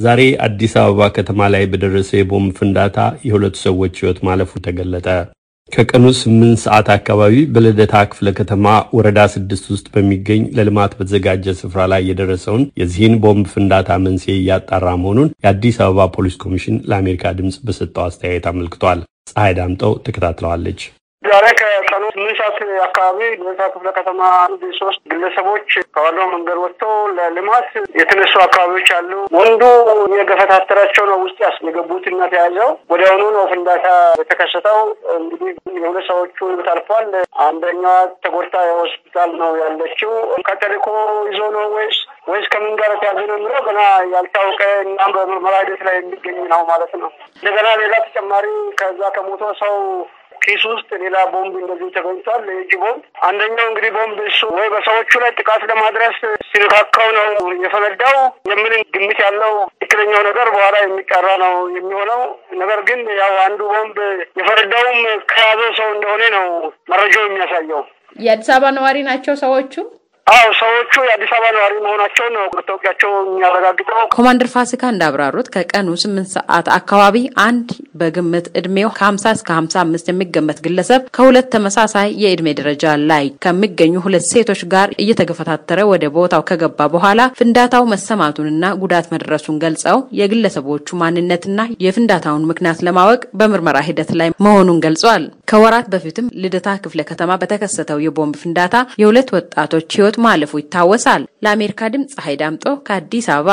ዛሬ አዲስ አበባ ከተማ ላይ በደረሰ የቦምብ ፍንዳታ የሁለቱ ሰዎች ሕይወት ማለፉ ተገለጠ። ከቀኑ ስምንት ሰዓት አካባቢ በልደታ ክፍለ ከተማ ወረዳ ስድስት ውስጥ በሚገኝ ለልማት በተዘጋጀ ስፍራ ላይ የደረሰውን የዚህን ቦምብ ፍንዳታ መንስኤ እያጣራ መሆኑን የአዲስ አበባ ፖሊስ ኮሚሽን ለአሜሪካ ድምፅ በሰጠው አስተያየት አመልክቷል። ፀሐይ ዳምጠው ተከታትለዋለች። ዛሬ ከቀኑ ስምንት ሰዓት አካባቢ ልደታ ክፍለ ከተማ ሶስት ግለሰቦች ከዋናው መንገድ ወጥተው ለልማት የተነሱ አካባቢዎች አሉ። ወንዱ የገፈታተራቸው ነው ውስጥ ያስገቡት እና ተያዘው ወዲያውኑ ነው ፍንዳታ የተከሰተው። እንግዲህ የሁለት ሰዎቹ ሕይወት አልፏል። አንደኛዋ ተጎድታ የሆስፒታል ነው ያለችው። ከተልእኮ ይዞ ነው ወይስ ወይስ ከምን ጋር ተያዘ ነው የሚለው ገና ያልታወቀ እና በምርመራ ሂደት ላይ የሚገኝ ነው ማለት ነው። እንደገና ሌላ ተጨማሪ ከዛ ከሞቶ ሰው ኪስ ውስጥ ሌላ ቦምብ እንደዚህ ተገኝቷል። የእጅ ቦምብ አንደኛው እንግዲህ ቦምብ እሱ ወይ በሰዎቹ ላይ ጥቃት ለማድረስ ሲነካካው ነው የፈነዳው የሚል ግምት ያለው ትክክለኛው ነገር በኋላ የሚጠራ ነው የሚሆነው። ነገር ግን ያው አንዱ ቦምብ የፈነዳውም ከያዘው ሰው እንደሆነ ነው መረጃው የሚያሳየው። የአዲስ አበባ ነዋሪ ናቸው ሰዎቹ። አዎ ሰዎቹ የአዲስ አበባ ነዋሪ መሆናቸውን ነው መታወቂያቸው የሚያረጋግጠው። ኮማንደር ፋሲካ እንዳብራሩት ከቀኑ ስምንት ሰዓት አካባቢ አንድ በግምት እድሜው ከሀምሳ እስከ ሀምሳ አምስት የሚገመት ግለሰብ ከሁለት ተመሳሳይ የእድሜ ደረጃ ላይ ከሚገኙ ሁለት ሴቶች ጋር እየተገፈታተረ ወደ ቦታው ከገባ በኋላ ፍንዳታው መሰማቱንና ጉዳት መድረሱን ገልጸው የግለሰቦቹ ማንነትና የፍንዳታውን ምክንያት ለማወቅ በምርመራ ሂደት ላይ መሆኑን ገልጸዋል። ከወራት በፊትም ልደታ ክፍለ ከተማ በተከሰተው የቦምብ ፍንዳታ የሁለት ወጣቶች ሕይወት ማለፉ ይታወሳል። ለአሜሪካ ድምፅ ፀሐይ ዳምጦ ከአዲስ አበባ